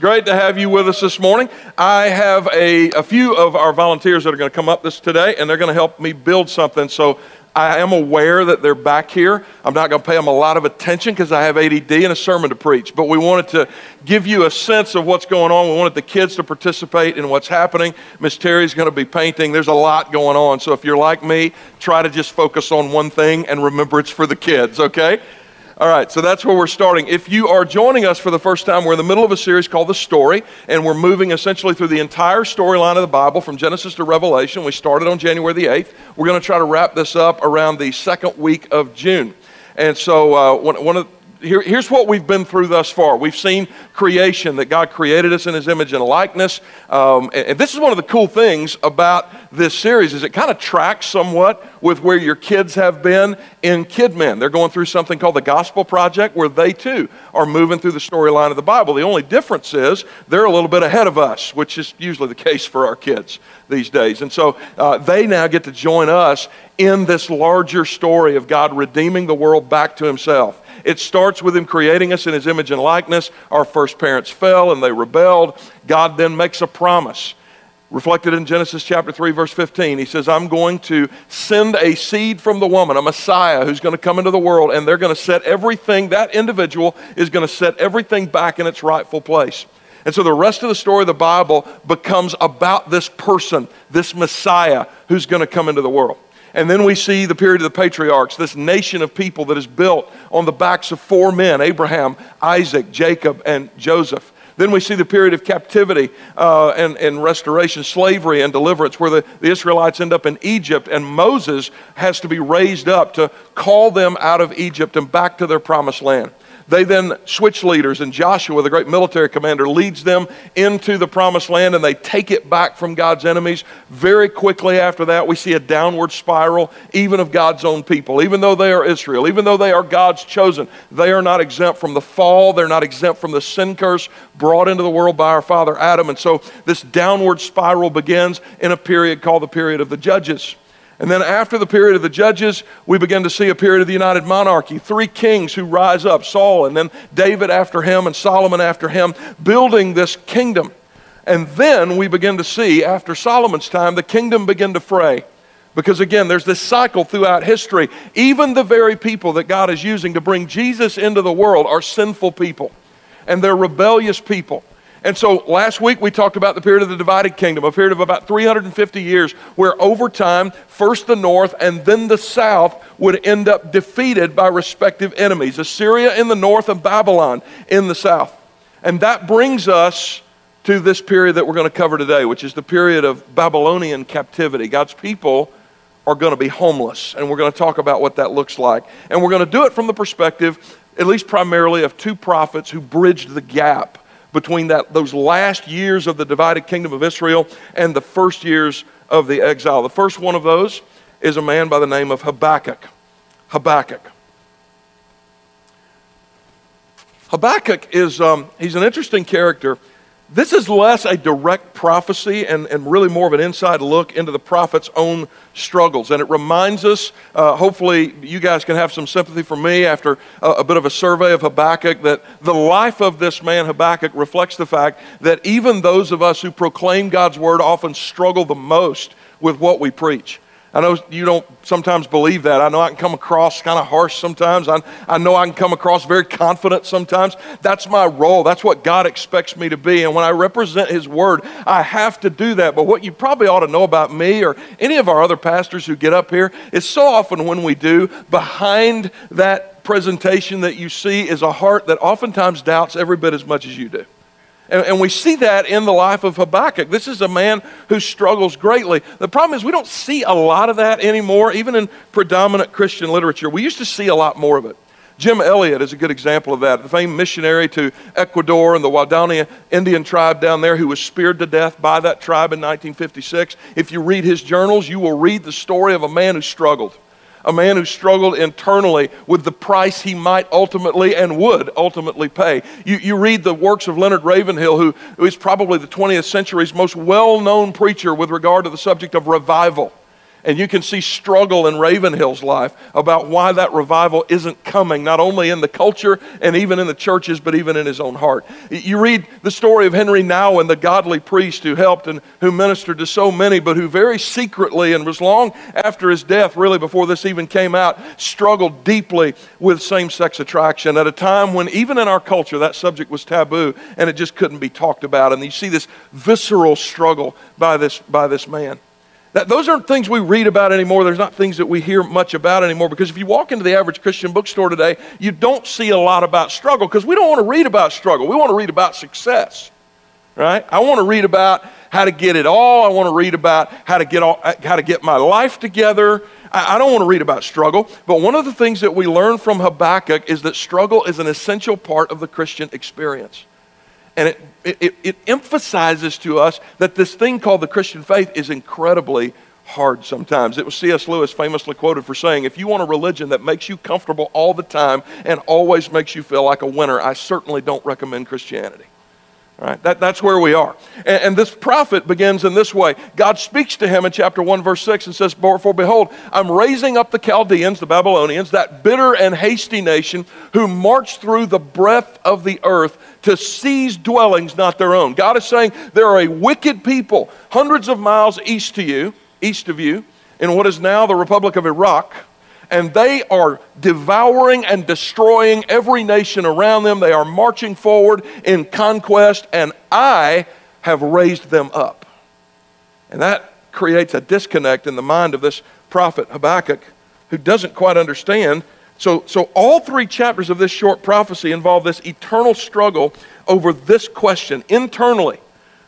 Great to have you with us this morning. I have a, a few of our volunteers that are going to come up this today, and they're going to help me build something. So I am aware that they're back here. I'm not going to pay them a lot of attention because I have ADD and a sermon to preach. But we wanted to give you a sense of what's going on. We wanted the kids to participate in what's happening. Miss Terry's going to be painting. There's a lot going on. So if you're like me, try to just focus on one thing and remember it's for the kids, okay? All right, so that's where we're starting. If you are joining us for the first time, we're in the middle of a series called The Story, and we're moving essentially through the entire storyline of the Bible from Genesis to Revelation. We started on January the 8th. We're going to try to wrap this up around the second week of June. And so, uh, one, one of here, here's what we've been through thus far. We've seen creation, that God created us in His image and likeness. Um, and, and, this is one of the cool things about this series is it kind of tracks somewhat with where your kids have been in KidMin. They're going through something called the Gospel Project where they too are moving through the storyline of the Bible. The only difference is they're a little bit ahead of us, which is usually the case for our kids these days. And so uh, they now get to join us in this larger story of God redeeming the world back to Himself. It starts with Him creating us in His image and likeness. Our first parents fell and they rebelled. God then makes a promise. Reflected in Genesis chapter 3, verse 15, he says, I'm going to send a seed from the woman, a Messiah who's going to come into the world, and they're going to set everything, that individual is going to set everything back in its rightful place. And so the rest of the story of the Bible becomes about this person, this Messiah who's going to come into the world. And then we see the period of the patriarchs, this nation of people that is built on the backs of four men Abraham, Isaac, Jacob, and Joseph. Then we see the period of captivity uh, and, and restoration, slavery and deliverance, where the, the Israelites end up in Egypt, and Moses has to be raised up to call them out of Egypt and back to their promised land. They then switch leaders, and Joshua, the great military commander, leads them into the promised land and they take it back from God's enemies. Very quickly after that, we see a downward spiral, even of God's own people. Even though they are Israel, even though they are God's chosen, they are not exempt from the fall, they're not exempt from the sin curse brought into the world by our father Adam. And so this downward spiral begins in a period called the period of the Judges. And then after the period of the judges, we begin to see a period of the united monarchy. Three kings who rise up Saul, and then David after him, and Solomon after him, building this kingdom. And then we begin to see, after Solomon's time, the kingdom begin to fray. Because again, there's this cycle throughout history. Even the very people that God is using to bring Jesus into the world are sinful people, and they're rebellious people. And so last week we talked about the period of the divided kingdom, a period of about 350 years, where over time, first the north and then the south would end up defeated by respective enemies Assyria in the north and Babylon in the south. And that brings us to this period that we're going to cover today, which is the period of Babylonian captivity. God's people are going to be homeless, and we're going to talk about what that looks like. And we're going to do it from the perspective, at least primarily, of two prophets who bridged the gap between that, those last years of the divided kingdom of Israel and the first years of the exile. The first one of those is a man by the name of Habakkuk. Habakkuk. Habakkuk is um, he's an interesting character this is less a direct prophecy and, and really more of an inside look into the prophet's own struggles. And it reminds us, uh, hopefully, you guys can have some sympathy for me after a, a bit of a survey of Habakkuk, that the life of this man, Habakkuk, reflects the fact that even those of us who proclaim God's word often struggle the most with what we preach. I know you don't sometimes believe that. I know I can come across kind of harsh sometimes. I, I know I can come across very confident sometimes. That's my role. That's what God expects me to be. And when I represent His Word, I have to do that. But what you probably ought to know about me or any of our other pastors who get up here is so often when we do, behind that presentation that you see is a heart that oftentimes doubts every bit as much as you do. And, and, we see that in the life of Habakkuk. This is a man who struggles greatly. The problem is, we don't see a lot of that anymore, even in predominant Christian literature. We used to see a lot more of it. Jim Elliot is a good example of that, the famed missionary to Ecuador and the Waodani Indian tribe down there who was speared to death by that tribe in 1956. If you read his journals, you will read the story of a man who struggled a man who struggled internally with the price he might ultimately and would ultimately pay. You, you read the works of Leonard Ravenhill, who, who is probably the 20th century's most well known preacher with regard to the subject of revival. And you can see struggle in Ravenhill's life about why that revival isn't coming, not only in the culture and even in the churches, but even in his own heart. You read the story of Henri Nouwen, the godly priest who helped and who ministered to so many, but who very secretly and was long after his death, really before this even came out, struggled deeply with same sex attraction at a time when, even in our culture, that subject was taboo and it just couldn't be talked about. And you see this visceral struggle by this, by this man. That, those aren't things we read about anymore. There's not things that we hear much about anymore because if you walk into the average Christian bookstore today, you don't see a lot about struggle because we don't want to read about struggle. We want to read about success, right? I want to read about how to get it all. I want to read about how to get, all, how to get my life together. I, I don't want to read about struggle. But one of the things that we learn from Habakkuk is that struggle is an essential part of the Christian experience. And it, it, it, emphasizes to us that this thing called the Christian faith is incredibly hard sometimes. It was C.S. Lewis famously quoted for saying, If you want a religion that makes you comfortable all the time and always makes you feel like a winner, I certainly don't recommend Christianity. Right? That, that's where we are. And, and, this prophet begins in this way. God speaks to him in chapter 1, verse 6, and says, For behold, I'm raising up the Chaldeans, the Babylonians, that bitter and hasty nation who march through the breadth of the earth to seize dwellings not their own. God is saying, There are a wicked people hundreds of miles east to you, east of you, in what is now the Republic of Iraq and they are devouring and destroying every nation around them. They are marching forward in conquest, and I have raised them up. And that creates a disconnect in the mind of this prophet Habakkuk who doesn't quite understand. So, so all three chapters of this short prophecy involve this eternal struggle over this question internally.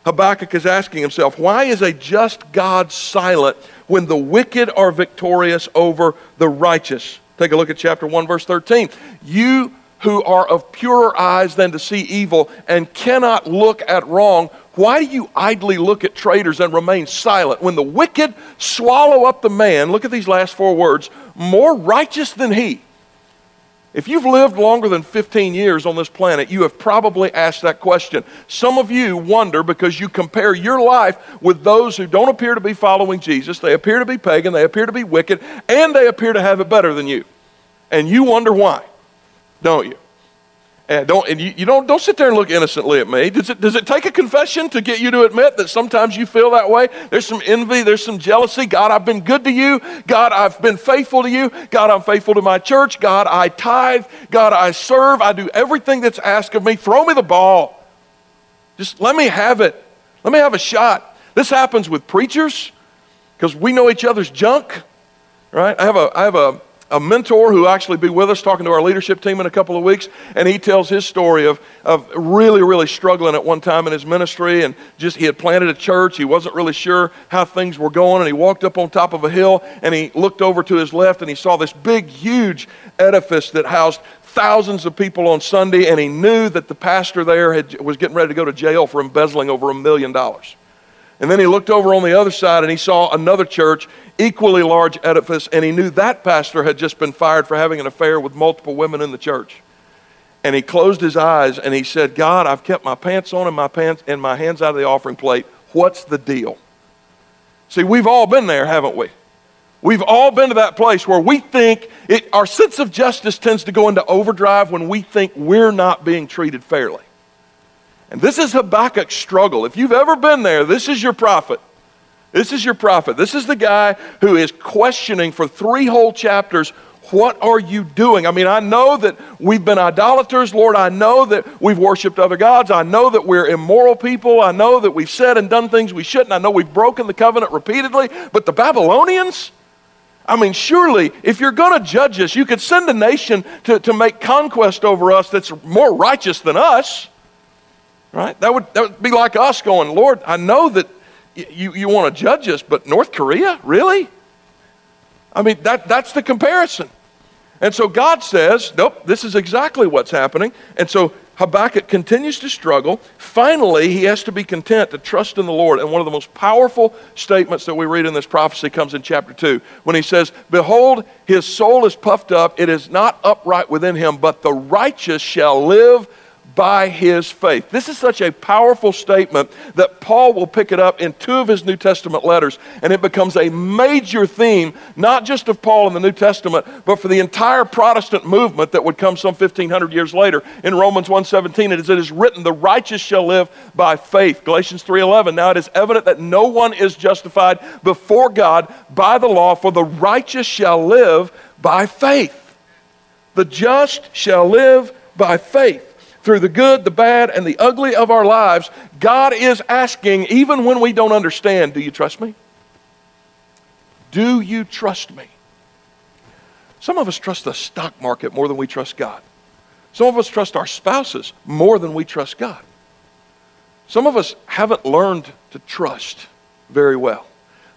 Habakkuk is asking himself, why is a just God silent when the wicked are victorious over the righteous. Take a look at chapter 1, verse 13. You who are of purer eyes than to see evil and cannot look at wrong, why do you idly look at traitors and remain silent? When the wicked swallow up the man, look at these last four words, more righteous than he if you've lived longer than 15 years on this planet, you have probably asked that question. Some of you wonder because you compare your life with those who don't appear to be following Jesus. They appear to be pagan, they appear to be wicked, and they appear to have it better than you. And you wonder why, don't you? And don't and you, you don't don't sit there and look innocently at me. Does it does it take a confession to get you to admit that sometimes you feel that way? There's some envy, there's some jealousy. God, I've been good to you. God, I've been faithful to you. God, I'm faithful to my church. God, I tithe. God, I serve. I do everything that's asked of me. Throw me the ball. Just let me have it. Let me have a shot. This happens with preachers because we know each other's junk. Right? I have a I have a a mentor who actually be with us talking to our leadership team in a couple of weeks and he tells his story of, of really really struggling at one time in his ministry and just he had planted a church. He wasn't really sure how things were going and he walked up on top of a hill and he looked over to his left and he saw this big huge edifice that housed thousands of people on sunday and he knew that the pastor there had, was getting ready to go to jail for embezzling over a million dollars and then he looked over on the other side and he saw another church, equally large edifice, and he knew that pastor had just been fired for having an affair with multiple women in the church. And he closed his eyes and he said, God, I've kept my pants on and my pants and my hands out of the offering plate. What's the deal? See, we've all been there, haven't we? We've all been to that place where we think it, our sense of justice tends to go into overdrive when we think we're not being treated fairly. And this is Habakkuk's struggle. If you've ever been there, this is your prophet. This is your prophet. This is the guy who is questioning for three whole chapters what are you doing? I mean, I know that we've been idolaters, Lord. I know that we've worshiped other gods. I know that we're immoral people. I know that we've said and done things we shouldn't. I know we've broken the covenant repeatedly. But the Babylonians, I mean, surely if you're going to judge us, you could send a nation to, to make conquest over us that's more righteous than us. Right? That would, that would be like us going, Lord, I know that you, you want to judge us, but North Korea? Really? I mean, that, that's the comparison. And so God says, nope, this is exactly what's happening. And so Habakkuk continues to struggle. Finally, he has to be content to trust in the Lord. And one of the most powerful statements that we read in this prophecy comes in chapter 2 when he says, Behold, his soul is puffed up, it is not upright within him, but the righteous shall live by his faith. This is such a powerful statement that Paul will pick it up in two of his New Testament letters, and it becomes a major theme, not just of Paul in the New Testament, but for the entire Protestant movement that would come some 1500 years later. In Romans 1:17 it is, it is written, "The righteous shall live by faith." Galatians 3:11, "Now it is evident that no one is justified before God by the law, for the righteous shall live by faith." The just shall live by faith through the good, the bad, and the ugly of our lives, God is asking, even when we don't understand, do you trust me? Do you trust me? Some of us trust the stock market more than we trust God. Some of us trust our spouses more than we trust God. Some of us haven't learned to trust very well.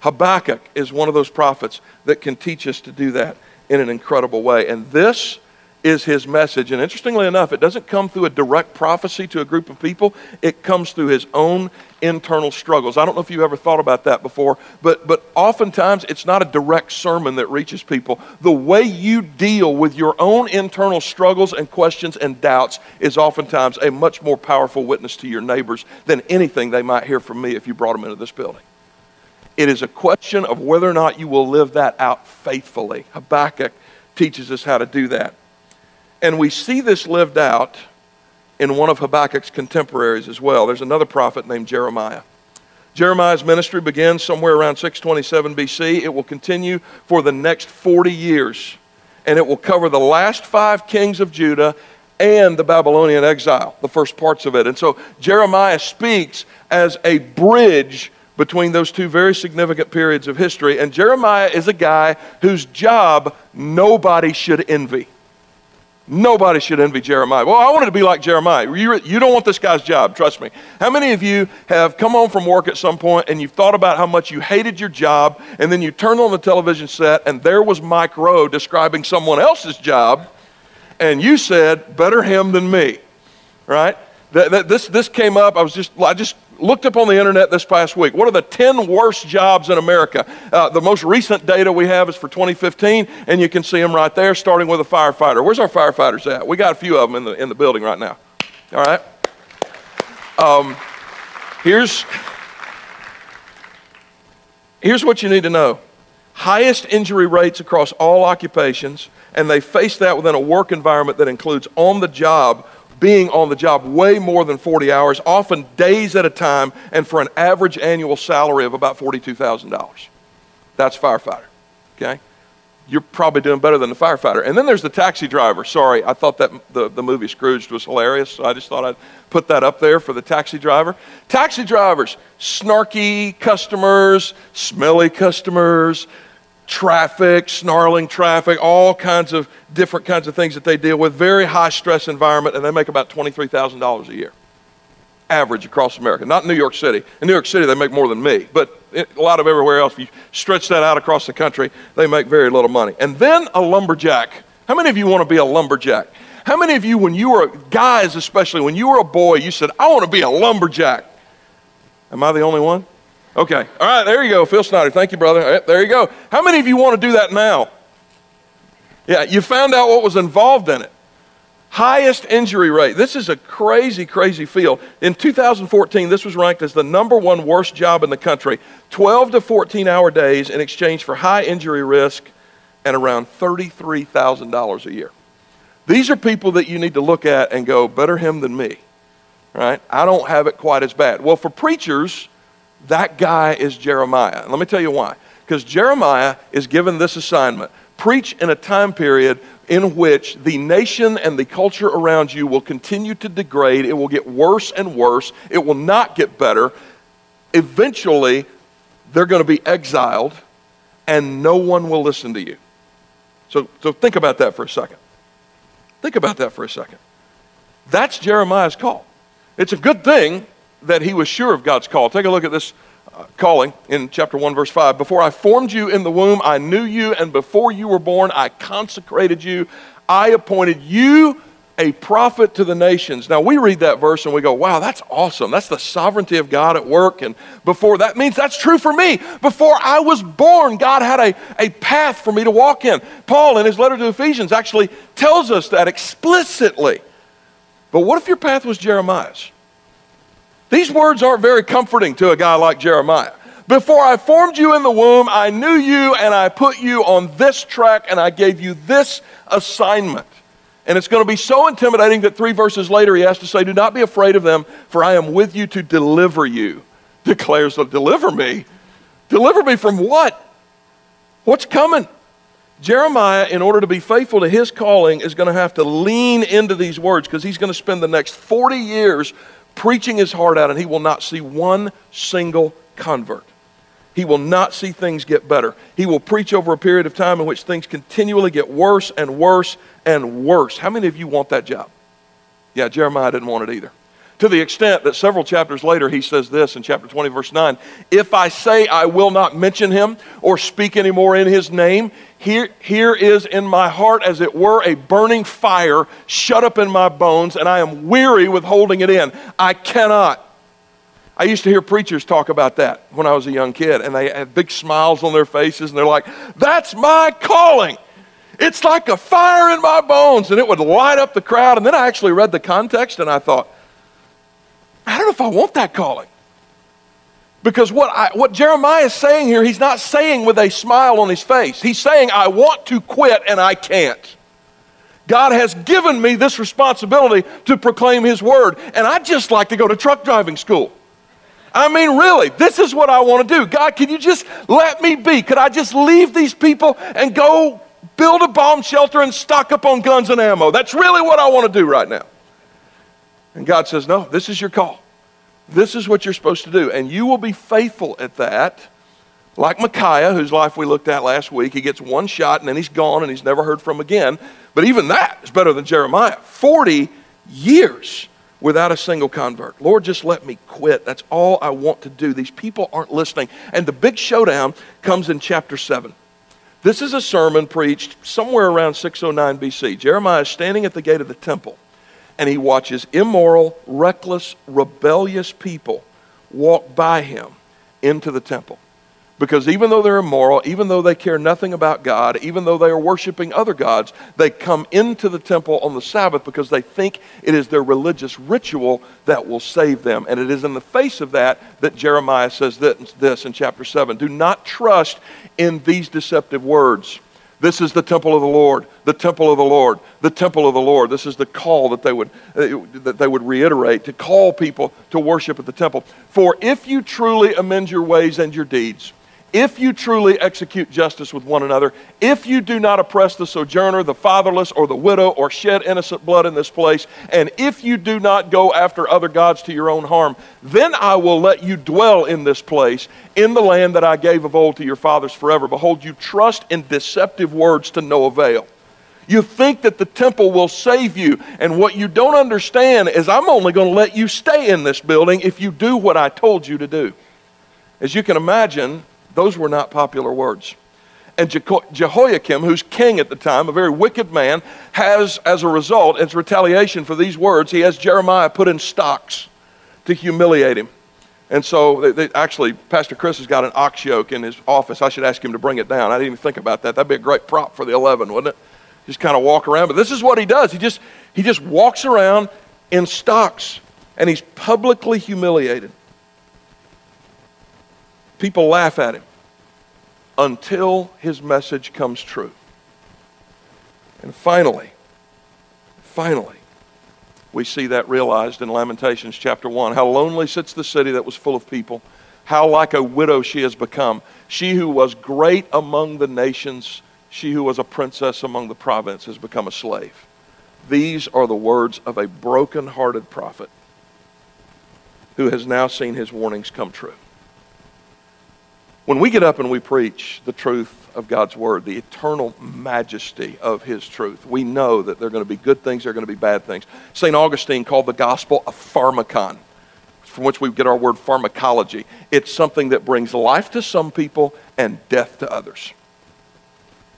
Habakkuk is one of those prophets that can teach us to do that in an incredible way. And this is his message. And interestingly enough, it doesn't come through a direct prophecy to a group of people, it comes through his own internal struggles. I don't know if you've ever thought about that before, but, but oftentimes it's not a direct sermon that reaches people. The way you deal with your own internal struggles and questions and doubts is oftentimes a much more powerful witness to your neighbors than anything they might hear from me if you brought them into this building. It is a question of whether or not you will live that out faithfully. Habakkuk teaches us how to do that. And we see this lived out in one of Habakkuk's contemporaries as well. There's another prophet named Jeremiah. Jeremiah's ministry begins somewhere around 627 BC. It will continue for the next 40 years, and it will cover the last five kings of Judah and the Babylonian exile, the first parts of it. And so Jeremiah speaks as a bridge between those two very significant periods of history. And Jeremiah is a guy whose job nobody should envy. Nobody should envy Jeremiah. Well, I wanted to be like Jeremiah. You, you don't want this guy's job, trust me. How many of you have come home from work at some point and you've thought about how much you hated your job, and then you turned on the television set and there was Mike Rowe describing someone else's job, and you said, better him than me, right? That This, this came up. I was just, I just looked up on the internet this past week. What are the 10 worst jobs in America? Uh, the most recent data we have is for 2015, and you can see them right there, starting with a firefighter. Where's our firefighters at? We got a few of them in the, in the building right now. All right? Um, here's, here's what you need to know highest injury rates across all occupations, and they face that within a work environment that includes on the job being on the job way more than 40 hours, often days at a time, and for an average annual salary of about $42,000. That's firefighter, okay? You're probably doing better than the firefighter. And then there's the taxi driver. Sorry, I thought that the, the movie Scrooged was hilarious, so I just thought I'd put that up there for the taxi driver. Taxi drivers, snarky customers, smelly customers, traffic, snarling traffic, all kinds of different kinds of things that they deal with. Very high stress environment, and they make about $23,000 a year. Average across America, not in New York City. In New York City, they make more than me, but a lot of everywhere else, if you stretch that out across the country, they make very little money. And then a lumberjack. How many of you want to be a lumberjack? How many of you, when you were, guys especially, when you were a boy, you said, I want to be a lumberjack? Am I the only one? Okay. All right, there you go, Phil Snyder. Thank you, brother. There you go. How many of you want to do that now? Yeah, you found out what was involved in it. Highest injury rate. This is a crazy, crazy field. In 2014, this was ranked as the number one worst job in the country 12 to 14 hour days in exchange for high injury risk and around $33,000 a year. These are people that you need to look at and go, better him than me, right? I don't have it quite as bad. Well, for preachers, that guy is Jeremiah. Let me tell you why. Because Jeremiah is given this assignment preach in a time period in which the nation and the culture around you will continue to degrade. It will get worse and worse. It will not get better. Eventually, they're going to be exiled, and no one will listen to you. So, so think about that for a second. Think about that for a second. That's Jeremiah's call. It's a good thing that he was sure of God's call. Take a look at this uh, calling in chapter 1, verse 5. Before I formed you in the womb, I knew you, and before you were born, I consecrated you. I appointed you a prophet to the nations. Now we read that verse and we go, wow, that's awesome. That's the sovereignty of God at work. And before that means that's true for me. Before I was born, God had a, a path for me to walk in. Paul, in his letter to Ephesians, actually tells us that explicitly. But what if your path was Jeremiah's? These words aren't very comforting to a guy like Jeremiah. Before I formed you in the womb, I knew you and I put you on this track and I gave you this assignment. And it's going to be so intimidating that three verses later he has to say, Do not be afraid of them, for I am with you to deliver you. Declares, Deliver me? Deliver me from what? What's coming? Jeremiah, in order to be faithful to his calling, is going to have to lean into these words because he's going to spend the next 40 years preaching his heart out and he will not see one single convert. He will not see things get better. He will preach over a period of time in which things continually get worse and worse and worse. How many of you want that job? Yeah, Jeremiah didn't want it either. To the extent that several chapters later, he says this in chapter 20, verse 9 If I say I will not mention him or speak anymore in his name, here, here is in my heart, as it were, a burning fire shut up in my bones, and I am weary with holding it in. I cannot. I used to hear preachers talk about that when I was a young kid, and they had big smiles on their faces, and they're like, That's my calling. It's like a fire in my bones, and it would light up the crowd. And then I actually read the context, and I thought, I don't know if I want that calling. Because what, I, what Jeremiah is saying here, he's not saying with a smile on his face. He's saying, I want to quit and I can't. God has given me this responsibility to proclaim His word, and I'd just like to go to truck driving school. I mean, really, this is what I want to do. God, can you just let me be? Could I just leave these people and go build a bomb shelter and stock up on guns and ammo? That's really what I want to do right now. And God says, No, this is your call. This is what you're supposed to do. And you will be faithful at that. Like Micaiah, whose life we looked at last week, he gets one shot and then he's gone and he's never heard from again. But even that is better than Jeremiah. 40 years without a single convert. Lord, just let me quit. That's all I want to do. These people aren't listening. And the big showdown comes in chapter 7. This is a sermon preached somewhere around 609 BC. Jeremiah is standing at the gate of the temple, and he watches immoral, reckless, rebellious people walk by him into the temple. Because even though they're immoral, even though they care nothing about God, even though they are worshiping other gods, they come into the temple on the Sabbath because they think it is their religious ritual that will save them. And it is in the face of that that Jeremiah says this in chapter 7 Do not trust in these deceptive words. This is the temple of the Lord, the temple of the Lord, the temple of the Lord. This is the call that they would, uh, that they would reiterate to call people to worship at the temple. For if you truly amend your ways and your deeds, if you truly execute justice with one another, if you do not oppress the sojourner, the fatherless, or the widow, or shed innocent blood in this place, and if you do not go after other gods to your own harm, then I will let you dwell in this place, in the land that I gave of old to your fathers forever. Behold, you trust in deceptive words to no avail. You think that the temple will save you, and what you don't understand is I'm only going to let you stay in this building if you do what I told you to do. As you can imagine, those were not popular words. And Jehoiakim, who's king at the time, a very wicked man, has, as a result, as retaliation for these words, he has Jeremiah put in stocks to humiliate him. And so, they, they, actually, Pastor Chris has got an ox yoke in his office. I should ask him to bring it down. I didn't even think about that. That'd be a great prop for the 11, wouldn't it? Just kind of walk around. But this is what he does. He just, he just walks around in stocks, and he's publicly humiliated. People laugh at him until his message comes true. And finally, finally, we see that realized in Lamentations chapter 1. How lonely sits the city that was full of people. How like a widow she has become. She who was great among the nations, she who was a princess among the provinces, has become a slave. These are the words of a broken hearted prophet who has now seen his warnings come true. When we get up and we preach the truth of God's word, the eternal majesty of his truth, we know that there are going to be good things, there are going to be bad things. St. Augustine called the gospel a pharmakon. from which we get our word pharmacology. It's something that brings life to some people and death to others.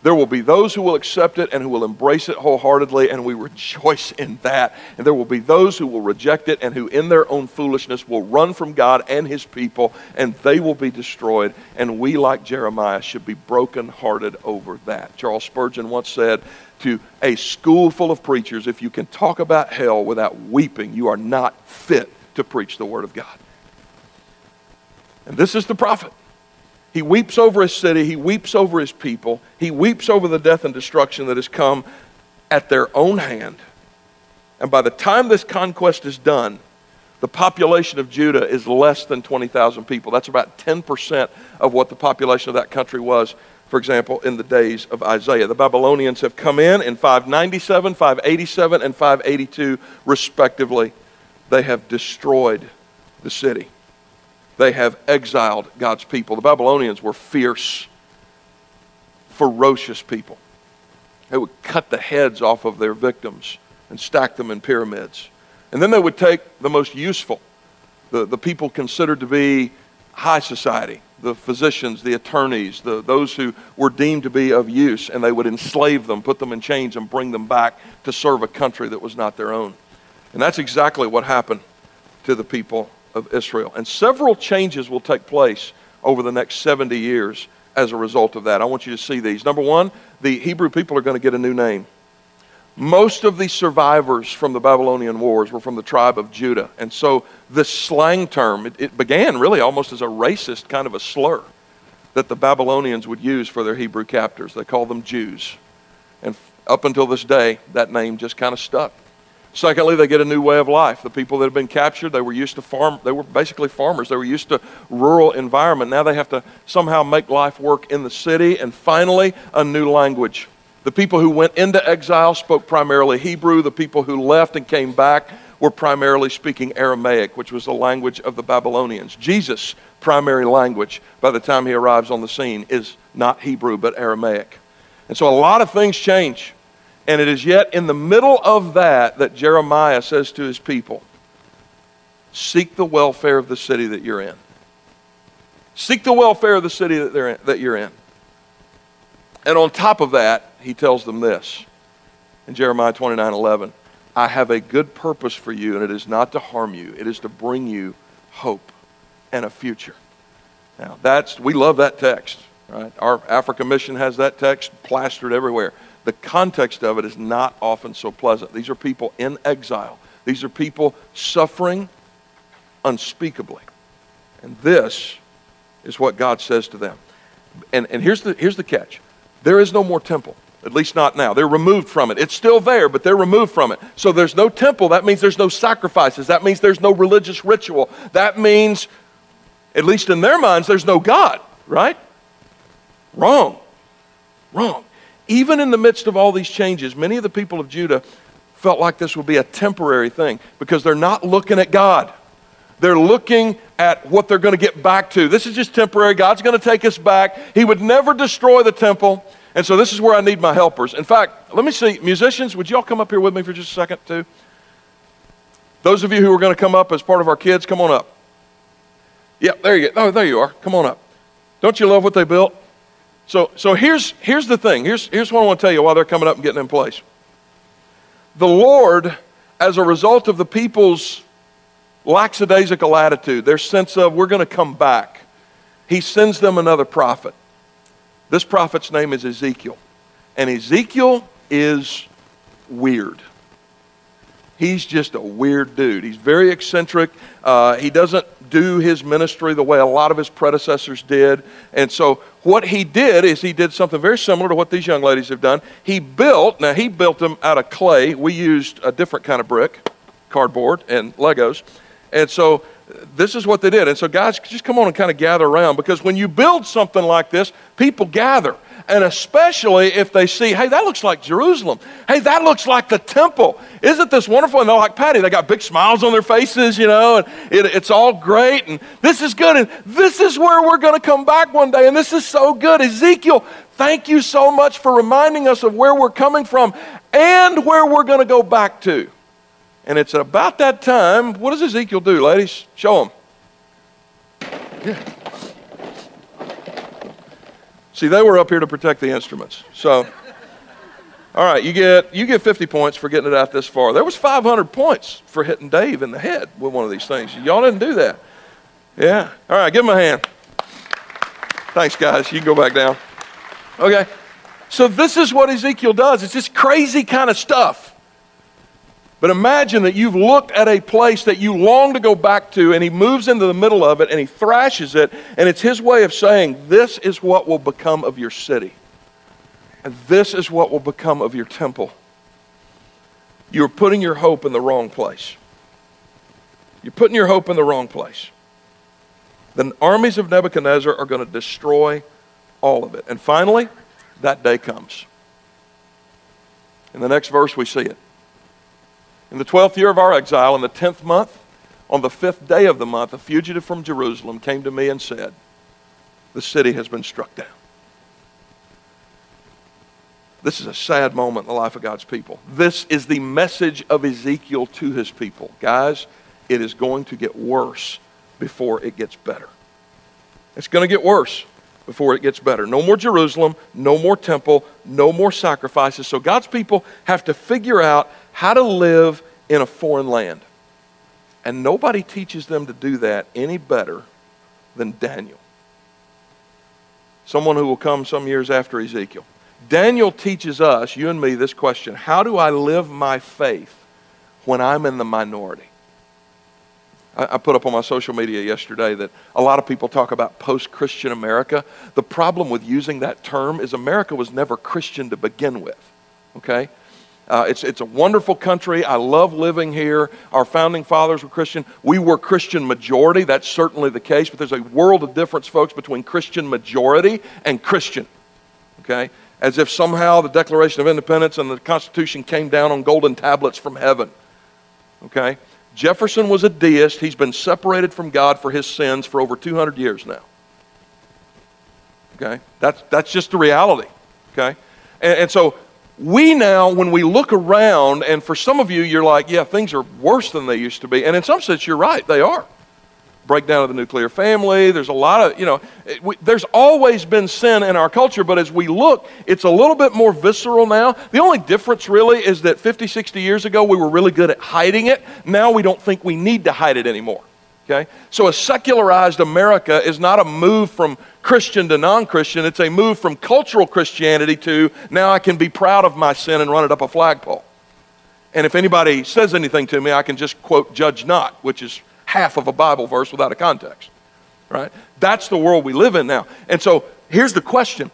There will be those who will accept it and who will embrace it wholeheartedly, and we rejoice in that. And there will be those who will reject it and who, in their own foolishness, will run from God and his people, and they will be destroyed. And we, like Jeremiah, should be brokenhearted over that. Charles Spurgeon once said to a school full of preachers if you can talk about hell without weeping, you are not fit to preach the Word of God. And this is the prophet. He weeps over his city. He weeps over his people. He weeps over the death and destruction that has come at their own hand. And by the time this conquest is done, the population of Judah is less than 20,000 people. That's about 10% of what the population of that country was, for example, in the days of Isaiah. The Babylonians have come in in 597, 587, and 582, respectively. They have destroyed the city they have exiled God's people. The Babylonians were fierce, ferocious people. They would cut the heads off of their victims and stack them in pyramids. And then they would take the most useful, the, the people considered to be high society, the physicians, the attorneys, the, those who were deemed to be of use, and they would enslave them, put them in chains, and bring them back to serve a country that was not their own. And that's exactly what happened to the people of Israel. And several changes will take place over the next 70 years as a result of that. I want you to see these. Number one, the Hebrew people are going to get a new name. Most of the survivors from the Babylonian Wars were from the tribe of Judah. And so this slang term, it, it began really almost as a racist kind of a slur that the Babylonians would use for their Hebrew captors. They called them Jews. And up until this day, that name just kind of stuck. Secondly, they get a new way of life. The people that have been captured, they were used to farm, they were basically farmers. They were used to rural environment. Now they have to somehow make life work in the city. And finally, a new language. The people who went into exile spoke primarily Hebrew. The people who left and came back were primarily speaking Aramaic, which was the language of the Babylonians. Jesus' primary language, by the time he arrives on the scene, is not Hebrew, but Aramaic. And so a lot of things change. And it is yet in the middle of that that Jeremiah says to his people, Seek the welfare of the city that you're in. Seek the welfare of the city that, in, that you're in. And on top of that, he tells them this in Jeremiah 29 11 I have a good purpose for you, and it is not to harm you, it is to bring you hope and a future. Now, that's, we love that text, right? Our Africa mission has that text plastered everywhere the context of it is not often so pleasant. These are people in exile, these are people suffering unspeakably. And this is what God says to them. And, and here's, the, here's the catch there is no more temple. At least not now. They're removed from it. It's still there, but they're removed from it. So there's no temple. That means there's no sacrifices. That means there's no religious ritual. That means, at least in their minds, there's no God, right? Wrong. Wrong even in the midst of all these changes, many of the people of Judah felt like this would be a temporary thing because they're not looking at God. They're looking at what they're going to get back to. This is just temporary. God's going to take us back. He would never destroy the temple. And so this is where I need my helpers. In fact, let me see. Musicians, would you all come up here with me for just a second, too? Those of you who are going to come up as part of our kids, come on up. Yep, there you go. Oh, there you are. Come on up. Don't you love what they built? So, so here's, here's the thing. Here's, here's what I want to tell you while they're coming up and getting in place. The Lord, as a result of the people's lackadaisical attitude, their sense of we're going to come back, he sends them another prophet. This prophet's name is Ezekiel. And Ezekiel is weird. He's just a weird dude. He's very eccentric. Uh, he doesn't do his ministry the way a lot of his predecessors did. And so, what he did is he did something very similar to what these young ladies have done. He built, now, he built them out of clay. We used a different kind of brick, cardboard, and Legos. And so, this is what they did. And so, guys, just come on and kind of gather around because when you build something like this, people gather and especially if they see, hey, that looks like Jerusalem. Hey, that looks like the temple. Isn't this wonderful? And they're like, Patty, they got big smiles on their faces, you know, and it, it's all great, and this is good, and this is where we're going to come back one day, and this is so good. Ezekiel, thank you so much for reminding us of where we're coming from and where we're going to go back to. And it's about that time. What does Ezekiel do, ladies? Show them. Yeah. See, they were up here to protect the instruments. So, all right, you get you get 50 points for getting it out this far. There was 500 points for hitting Dave in the head with one of these things. Y'all didn't do that. Yeah. All right, give him a hand. Thanks, guys. You can go back down. Okay. So this is what Ezekiel does. It's this crazy kind of stuff. But imagine that you've looked at a place that you long to go back to, and he moves into the middle of it and he thrashes it, and it's his way of saying, This is what will become of your city, and this is what will become of your temple. You're putting your hope in the wrong place. You're putting your hope in the wrong place. The armies of Nebuchadnezzar are going to destroy all of it. And finally, that day comes. In the next verse, we see it. In the 12th year of our exile, in the 10th month, on the fifth day of the month, a fugitive from Jerusalem came to me and said, The city has been struck down. This is a sad moment in the life of God's people. This is the message of Ezekiel to his people. Guys, it is going to get worse before it gets better. It's going to get worse before it gets better. No more Jerusalem, no more temple, no more sacrifices. So God's people have to figure out how to live in a foreign land. And nobody teaches them to do that any better than Daniel. Someone who will come some years after Ezekiel. Daniel teaches us, you and me, this question How do I live my faith when I'm in the minority? I put up on my social media yesterday that a lot of people talk about post Christian America. The problem with using that term is America was never Christian to begin with. Okay? Uh, it's, it's a wonderful country. I love living here. Our founding fathers were Christian. We were Christian majority. That's certainly the case, but there's a world of difference, folks, between Christian majority and Christian. Okay? As if somehow the Declaration of Independence and the Constitution came down on golden tablets from heaven. Okay? Jefferson was a deist. He's been separated from God for his sins for over 200 years now. Okay? That's, that's just the reality. Okay? And, and so we now, when we look around, and for some of you, you're like, yeah, things are worse than they used to be. And in some sense, you're right, they are. Breakdown of the nuclear family, there's a lot of, you know, it, we, there's always been sin in our culture, but as we look, it's a little bit more visceral now. The only difference really is that 50, 60 years ago, we were really good at hiding it. Now we don't think we need to hide it anymore. Okay? So a secularized America is not a move from Christian to non Christian, it's a move from cultural Christianity to now I can be proud of my sin and run it up a flagpole. And if anybody says anything to me, I can just quote, judge not, which is half of a Bible verse without a context. Right? That's the world we live in now. And so here's the question.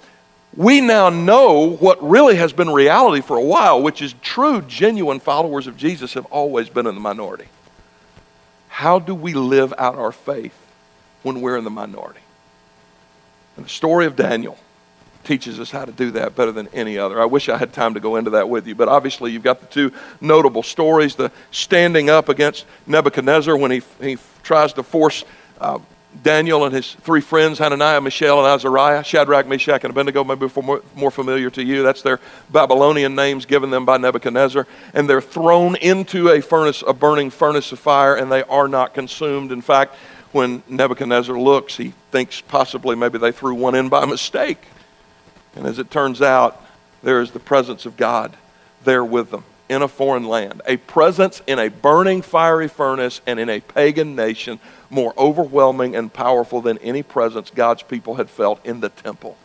We now know what really has been reality for a while, which is true, genuine followers of Jesus have always been in the minority. How do we live out our faith when we're in the minority? And the story of Daniel teaches us how to do that better than any other. I wish I had time to go into that with you, but obviously you've got the two notable stories the standing up against Nebuchadnezzar when he, he tries to force uh, Daniel and his three friends, Hananiah, Mishael, and Azariah, Shadrach, Meshach, and Abednego, maybe more, more familiar to you. That's their Babylonian names given them by Nebuchadnezzar. And they're thrown into a furnace, a burning furnace of fire, and they are not consumed. In fact, when Nebuchadnezzar looks, he thinks possibly maybe they threw one in by mistake. And as it turns out, there is the presence of God there with them in a foreign land, a presence in a burning fiery furnace and in a pagan nation more overwhelming and powerful than any presence God's people had felt in the temple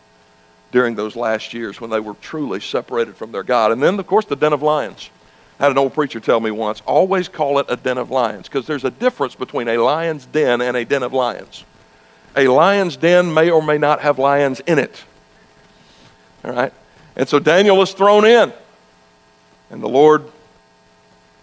during those last years when they were truly separated from their God. And then, of course, the den of lions. I had an old preacher tell me once always call it a den of lions because there's a difference between a lion's den and a den of lions. A lion's den may or may not have lions in it. All right? And so Daniel is thrown in. And the Lord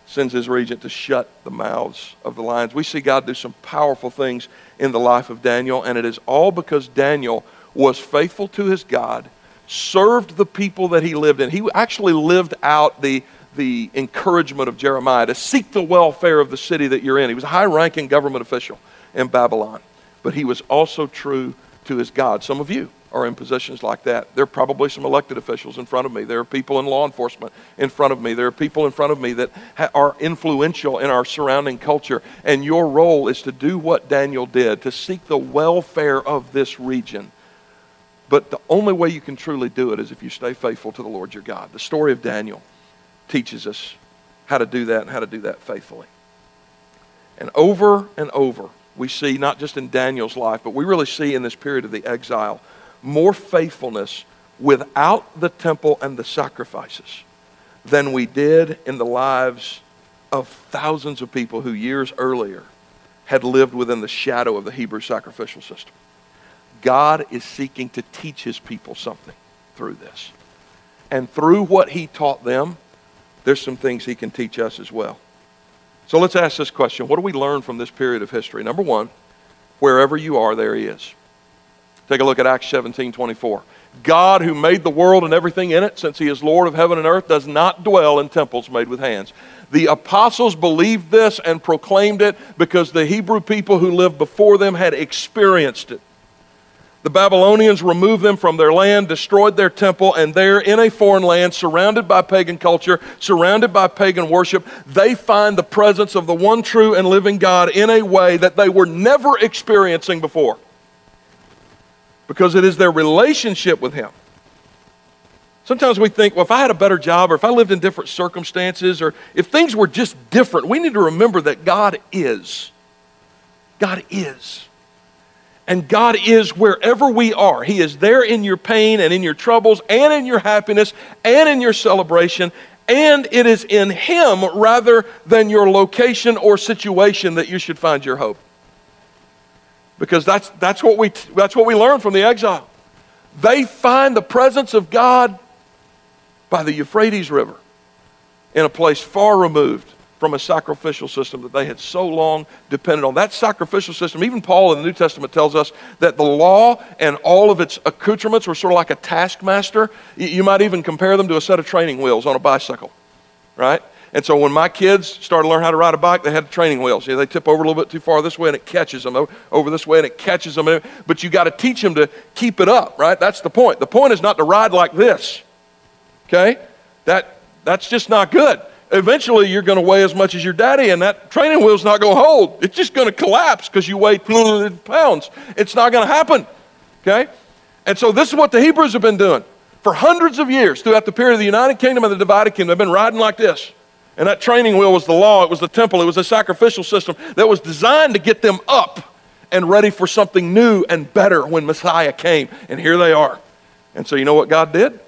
sends his regent to shut the mouths of the lions. We see God do some powerful things in the life of Daniel, and it is all because Daniel was faithful to his God, served the people that he lived in. He actually lived out the the encouragement of Jeremiah to seek the welfare of the city that you're in. He was a high ranking government official in Babylon, but he was also true to his God. Some of you are in positions like that. There are probably some elected officials in front of me. There are people in law enforcement in front of me. There are people in front of me that ha- are influential in our surrounding culture. And your role is to do what Daniel did, to seek the welfare of this region. But the only way you can truly do it is if you stay faithful to the Lord your God. The story of Daniel teaches us how to do that and how to do that faithfully. And over and over, we see, not just in Daniel's life, but we really see in this period of the exile, more faithfulness without the temple and the sacrifices than we did in the lives of thousands of people who years earlier had lived within the shadow of the Hebrew sacrificial system. God is seeking to teach his people something through this. And through what he taught them, there's some things he can teach us as well. So let's ask this question What do we learn from this period of history? Number one, wherever you are, there he is. Take a look at Acts 17 24. God, who made the world and everything in it, since he is Lord of heaven and earth, does not dwell in temples made with hands. The apostles believed this and proclaimed it because the Hebrew people who lived before them had experienced it. The Babylonians removed them from their land, destroyed their temple, and there in a foreign land, surrounded by pagan culture, surrounded by pagan worship, they find the presence of the one true and living God in a way that they were never experiencing before. Because it is their relationship with Him. Sometimes we think, well, if I had a better job, or if I lived in different circumstances, or if things were just different, we need to remember that God is. God is. And God is wherever we are. He is there in your pain and in your troubles and in your happiness and in your celebration. And it is in Him rather than your location or situation that you should find your hope. Because that's, that's, what, we, that's what we learn from the exile. They find the presence of God by the Euphrates River in a place far removed from a sacrificial system that they had so long depended on. That sacrificial system, even Paul in the New Testament tells us that the law and all of its accoutrements were sort of like a taskmaster. You might even compare them to a set of training wheels on a bicycle, right? And so when my kids started to learn how to ride a bike, they had training wheels. They tip over a little bit too far this way and it catches them, over this way and it catches them. But you got to teach them to keep it up, right? That's the point. The point is not to ride like this, okay? That, that's just not good eventually you're going to weigh as much as your daddy, and that training wheel's not going to hold. It's just going to collapse because you weigh 200 pounds. It's not going to happen. Okay? And so this is what the Hebrews have been doing. For hundreds of years, throughout the period of the United Kingdom and the divided kingdom, they've been riding like this. And that training wheel was the law, it was the temple, it was a sacrificial system that was designed to get them up and ready for something new and better when Messiah came. And here they are. And so, you know what God did?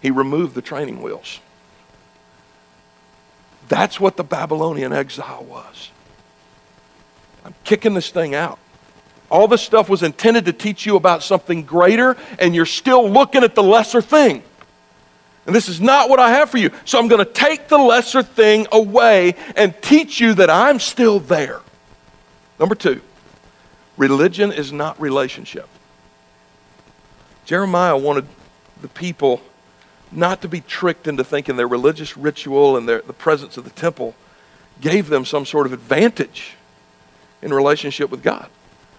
He removed the training wheels. That's what the Babylonian exile was. I'm kicking this thing out. All this stuff was intended to teach you about something greater, and you're still looking at the lesser thing. And this is not what I have for you. So I'm going to take the lesser thing away and teach you that I'm still there. Number two, religion is not relationship. Jeremiah wanted the people not to be tricked into thinking their religious ritual and their, the presence of the temple gave them some sort of advantage in relationship with God.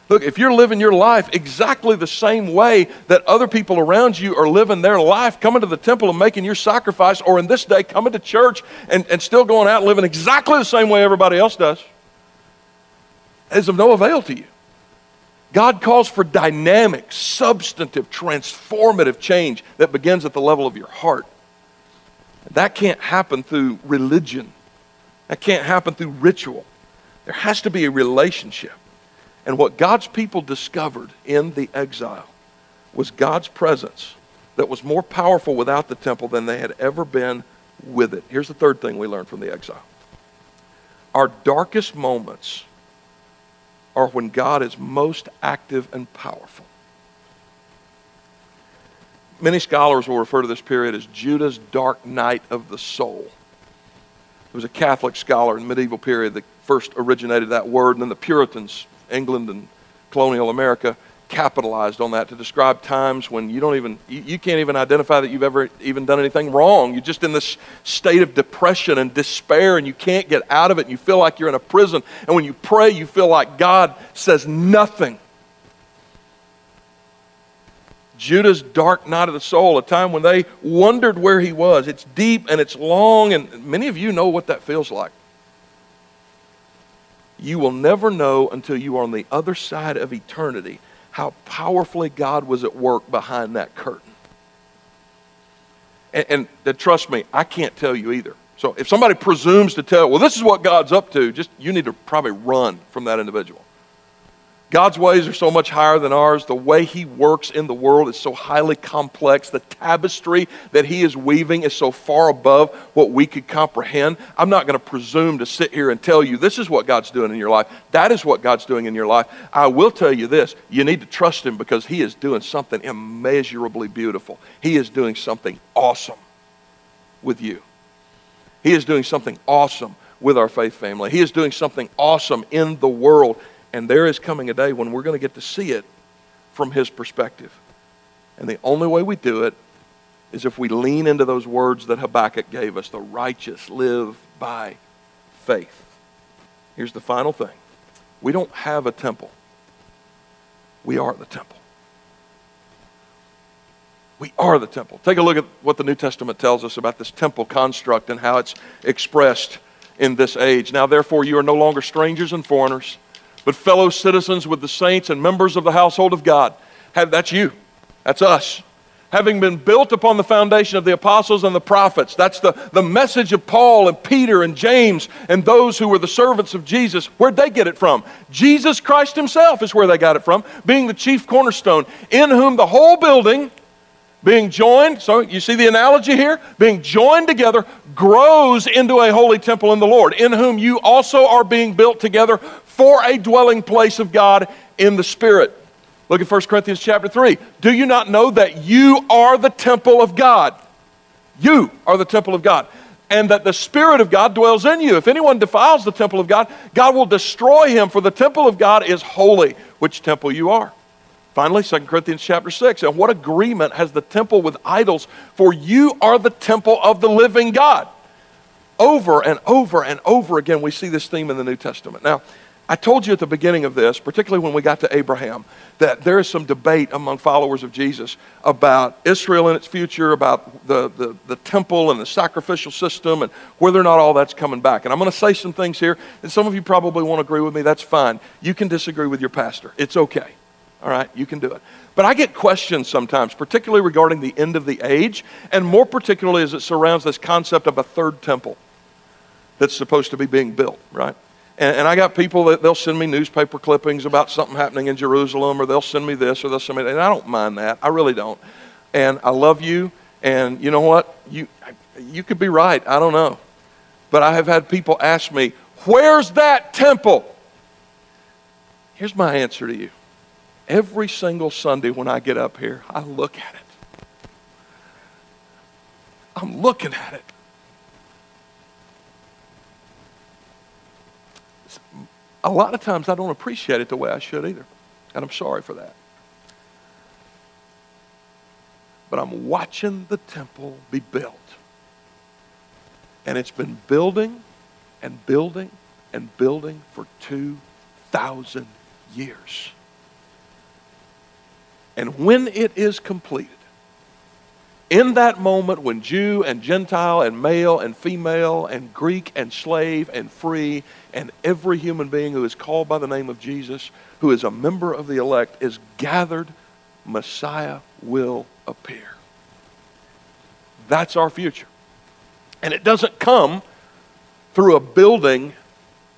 Look, if you're living your life exactly the same way that other people around you are living their life, coming to the temple and making your sacrifice, or in this day, coming to church and, and still going out and living exactly the same way everybody else does, is of no avail to you. God calls for dynamic, substantive, transformative change that begins at the level of your heart. That can't happen through religion. That can't happen through ritual. There has to be a relationship. And what God's people discovered in the exile was God's presence that was more powerful without the temple than they had ever been with it. Here's the third thing we learned from the exile our darkest moments are when God is most active and powerful. Many scholars will refer to this period as Judah's dark night of the soul. There was a Catholic scholar in the medieval period that first originated that word, and then the Puritans, England and colonial America, capitalized on that to describe times when you don't even you, can't even identify that you've ever even done anything wrong you're just in this state of depression and despair and you can't get out of it and you feel like you're in a prison and when you pray you feel like god says nothing Judah's dark night of the soul, a time when they wondered where he was. It's deep and it's long, and many of you know what that feels like. You will never know until you are on the other side of eternity how powerfully God was at work behind that curtain. And, and, trust me, I can't tell you either. So if somebody presumes to tell, well, this is what God's up to, just you need to probably run from that individual. God's ways are so much higher than ours. The way He works in the world is so highly complex. The tapestry that He is weaving is so far above what we could comprehend. I'm not going to presume to sit here and tell you this is what God's doing in your life. That is what God's doing in your life. I will tell you this you need to trust Him because He is doing something immeasurably beautiful. He is doing something awesome with you. He is doing something awesome with our faith family. He is doing something awesome in the world. And there is coming a day when we're going to get to see it from his perspective. And the only way we do it is if we lean into those words that Habakkuk gave us the righteous live by faith. Here's the final thing we don't have a temple, we are the temple. We are the temple. Take a look at what the New Testament tells us about this temple construct and how it's expressed in this age. Now, therefore, you are no longer strangers and foreigners but fellow citizens with the saints and members of the household of God. Have, that's you. That's us. Having been built upon the foundation of the apostles and the prophets. That's the, the message of Paul and Peter and James and those who were the servants of Jesus. Where'd they get it from? Jesus Christ Himself is where they got it from, being the chief cornerstone, in whom the whole building being joined, so you see the analogy here? Being joined together grows into a holy temple in the Lord, in whom you also are being built together for a dwelling place of God in the Spirit. Look at 1 Corinthians chapter 3. Do you not know that you are the temple of God? You are the temple of God. And that the Spirit of God dwells in you. If anyone defiles the temple of God, God will destroy him, for the temple of God is holy, which temple you are. Finally, 2 Corinthians chapter 6. And what agreement has the temple with idols? For you are the temple of the living God. Over and over and over again, we see this theme in the New Testament. Now, I told you at the beginning of this, particularly when we got to Abraham, that there is some debate among followers of Jesus about Israel and its future, about the, the, the, temple and the sacrificial system, and whether or not all that's coming back. And I'm going to say some things here, and some of you probably won't agree with me. That's fine. You can disagree with your pastor, it's okay. All right, you can do it. But I get questions sometimes, particularly regarding the end of the age, and more particularly as it surrounds this concept of a third temple that's supposed to be being built, right? And, and, I got people that they'll send me newspaper clippings about something happening in Jerusalem, or they'll send me this, or they'll send me that. And I don't mind that. I really don't. And I love you. And you know what? You, you could be right. I don't know. But I have had people ask me, Where's that temple? Here's my answer to you. Every single Sunday when I get up here, I look at it. I'm looking at it. A lot of times I don't appreciate it the way I should either. And I'm sorry for that. But I'm watching the temple be built. And it's been building and building and building for 2,000 years. And when it is completed, in that moment when Jew and Gentile and male and female and Greek and slave and free and every human being who is called by the name of Jesus, who is a member of the elect, is gathered, Messiah will appear. That's our future. And it doesn't come through a building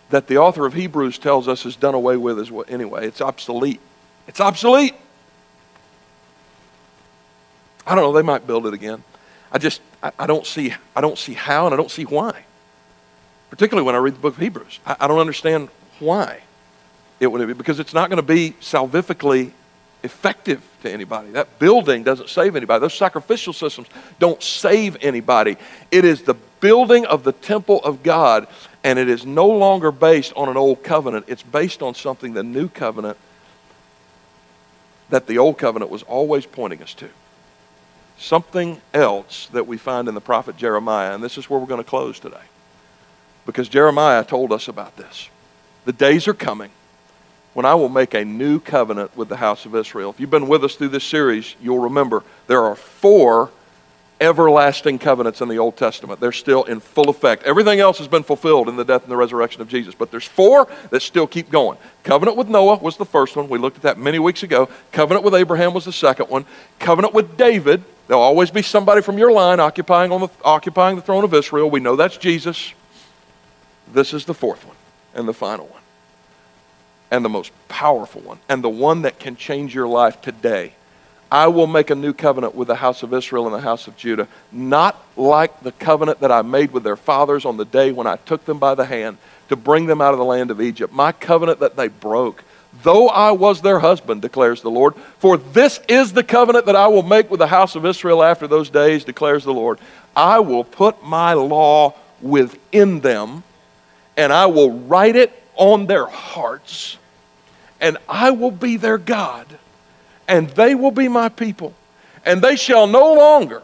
that the author of Hebrews tells us is done away with. Anyway, it's obsolete. It's obsolete. I don't know, they might build it again. I just I, I don't see I don't see how and I don't see why particularly when I read the book of Hebrews. I, I don't understand why it would be, because it's not going to be salvifically effective to anybody. That building doesn't save anybody. Those sacrificial systems don't save anybody. It is the building of the temple of God, and it is no longer based on an old covenant. It's based on something, the new covenant, that the old covenant was always pointing us to. Something else that we find in the prophet Jeremiah, and this is where we're going to close today because Jeremiah told us about this. The days are coming, when I will make a new covenant with the house of Israel. If you've been with us through this series, you'll remember there are four everlasting covenants in the Old Testament. They're still in full effect. Everything else has been fulfilled in the death and the resurrection of Jesus, but there's four that still keep going. Covenant with Noah was the first one. We looked at that many weeks ago. Covenant with Abraham was the second one. Covenant with David. There'll always be somebody from your line occupying, on the, occupying the throne of Israel. We know that's Jesus. This is the fourth one and the final one. And the most powerful one, and the one that can change your life today I will make a new covenant with the house of Israel and the house of Judah, not like the covenant that I made with their fathers on the day when I took them by the hand to bring them out of the land of Egypt. My covenant that they broke, though I was their husband, declares the Lord. For this is the covenant that I will make with the house of Israel after those days, declares the Lord. I will put my law within them, and I will write it on their hearts, and I will be their God and they will be my people. And they shall no longer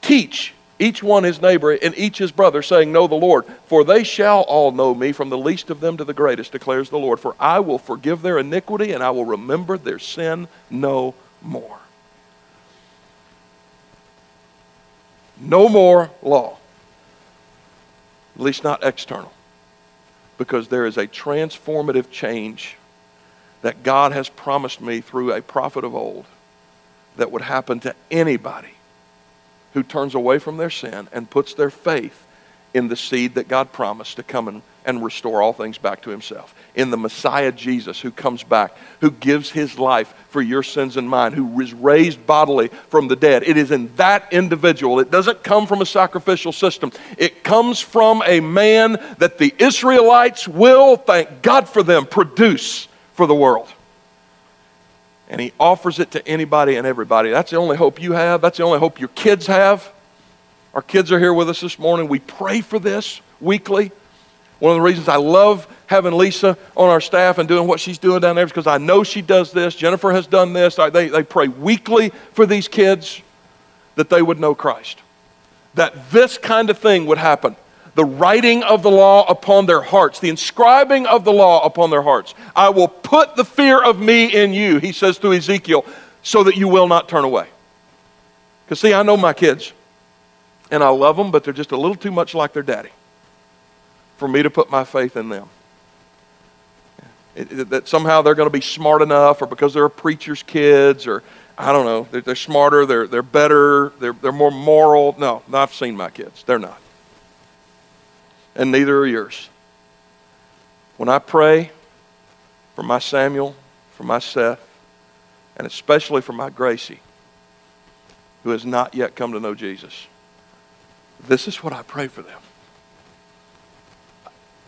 teach each one his neighbor and each his brother, saying, Know the Lord. For they shall all know me, from the least of them to the greatest, declares the Lord. For I will forgive their iniquity, and I will remember their sin no more. No more law, at least not external, because there is a transformative change that God has promised me through a prophet of old that would happen to anybody who turns away from their sin and puts their faith in the seed that God promised to come and, and restore all things back to himself. In the Messiah Jesus who comes back, who gives his life for your sins and mine, who is raised bodily from the dead. It is in that individual. It doesn't come from a sacrificial system. It comes from a man that the Israelites will, thank God for them, produce for the world. And He offers it to anybody and everybody. That's the only hope you have. That's the only hope your kids have. Our kids are here with us this morning. We pray for this weekly. One of the reasons I love having Lisa on our staff and doing what she's doing down there is because I know she does this. Jennifer has done this. They, they pray weekly for these kids that they would know Christ. That this kind of thing would happen the writing of the law upon their hearts, the inscribing of the law upon their hearts. I will put the fear of me in you, he says to Ezekiel, so that you will not turn away. Because, see, I know my kids, and I love them, but they're just a little too much like their daddy for me to put my faith in them. It, it, that somehow they're going to be smart enough, or because they're a preacher's kids, or I don't know, they're, they're smarter, they're, they're better, they're, they're more moral. No, no, I've seen my kids. They're not and neither are yours. When I pray for my Samuel, for my Seth, and especially for my Gracie, who has not yet come to know Jesus, this is what I pray for them.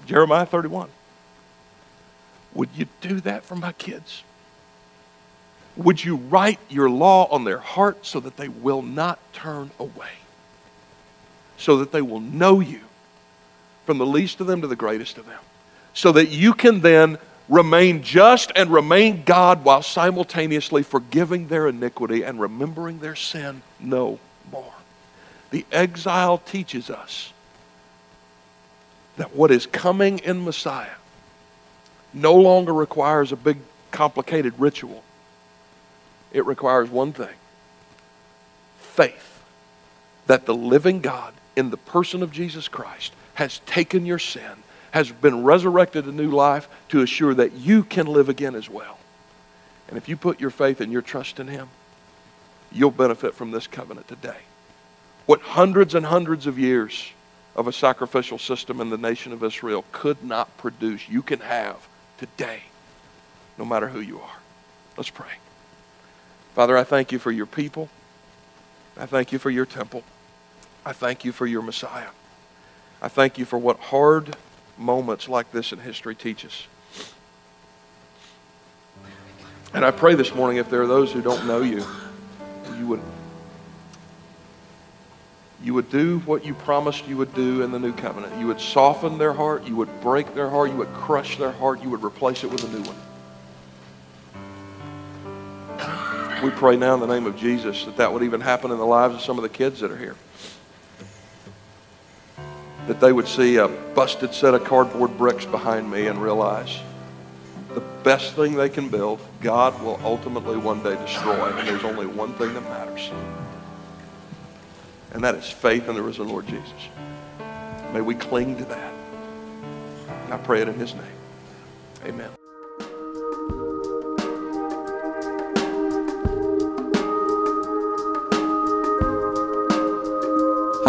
Jeremiah 31. Would you do that for my kids? Would you write your law on their heart so that they will not turn away? So that they will know you from the least of them to the greatest of them, so that you can then remain just and remain God while simultaneously forgiving their iniquity and remembering their sin no more. The exile teaches us that what is coming in Messiah no longer requires a big complicated ritual. It requires one thing faith that the living God in the person of Jesus Christ has taken your sin, has been resurrected to new life to assure that you can live again as well. And if you put your faith and your trust in Him, you'll benefit from this covenant today. What hundreds and hundreds of years of a sacrificial system in the nation of Israel could not produce, you can have today, no matter who you are. Let's pray. Father, I thank you for your people. I thank you for your temple. I thank you for your Messiah. I thank you for what hard moments like this in history teach us. And I pray this morning if there are those who don't know you, you would you would do what you promised you would do in the new covenant. You would soften their heart, you would break their heart, you would crush their heart, you would replace it with a new one. We pray now in the name of Jesus that that would even happen in the lives of some of the kids that are here that they would see a busted set of cardboard bricks behind me and realize the best thing they can build, God will ultimately one day destroy. And there's only one thing that matters. And that is faith in the risen Lord Jesus. May we cling to that. I pray it in his name. Amen.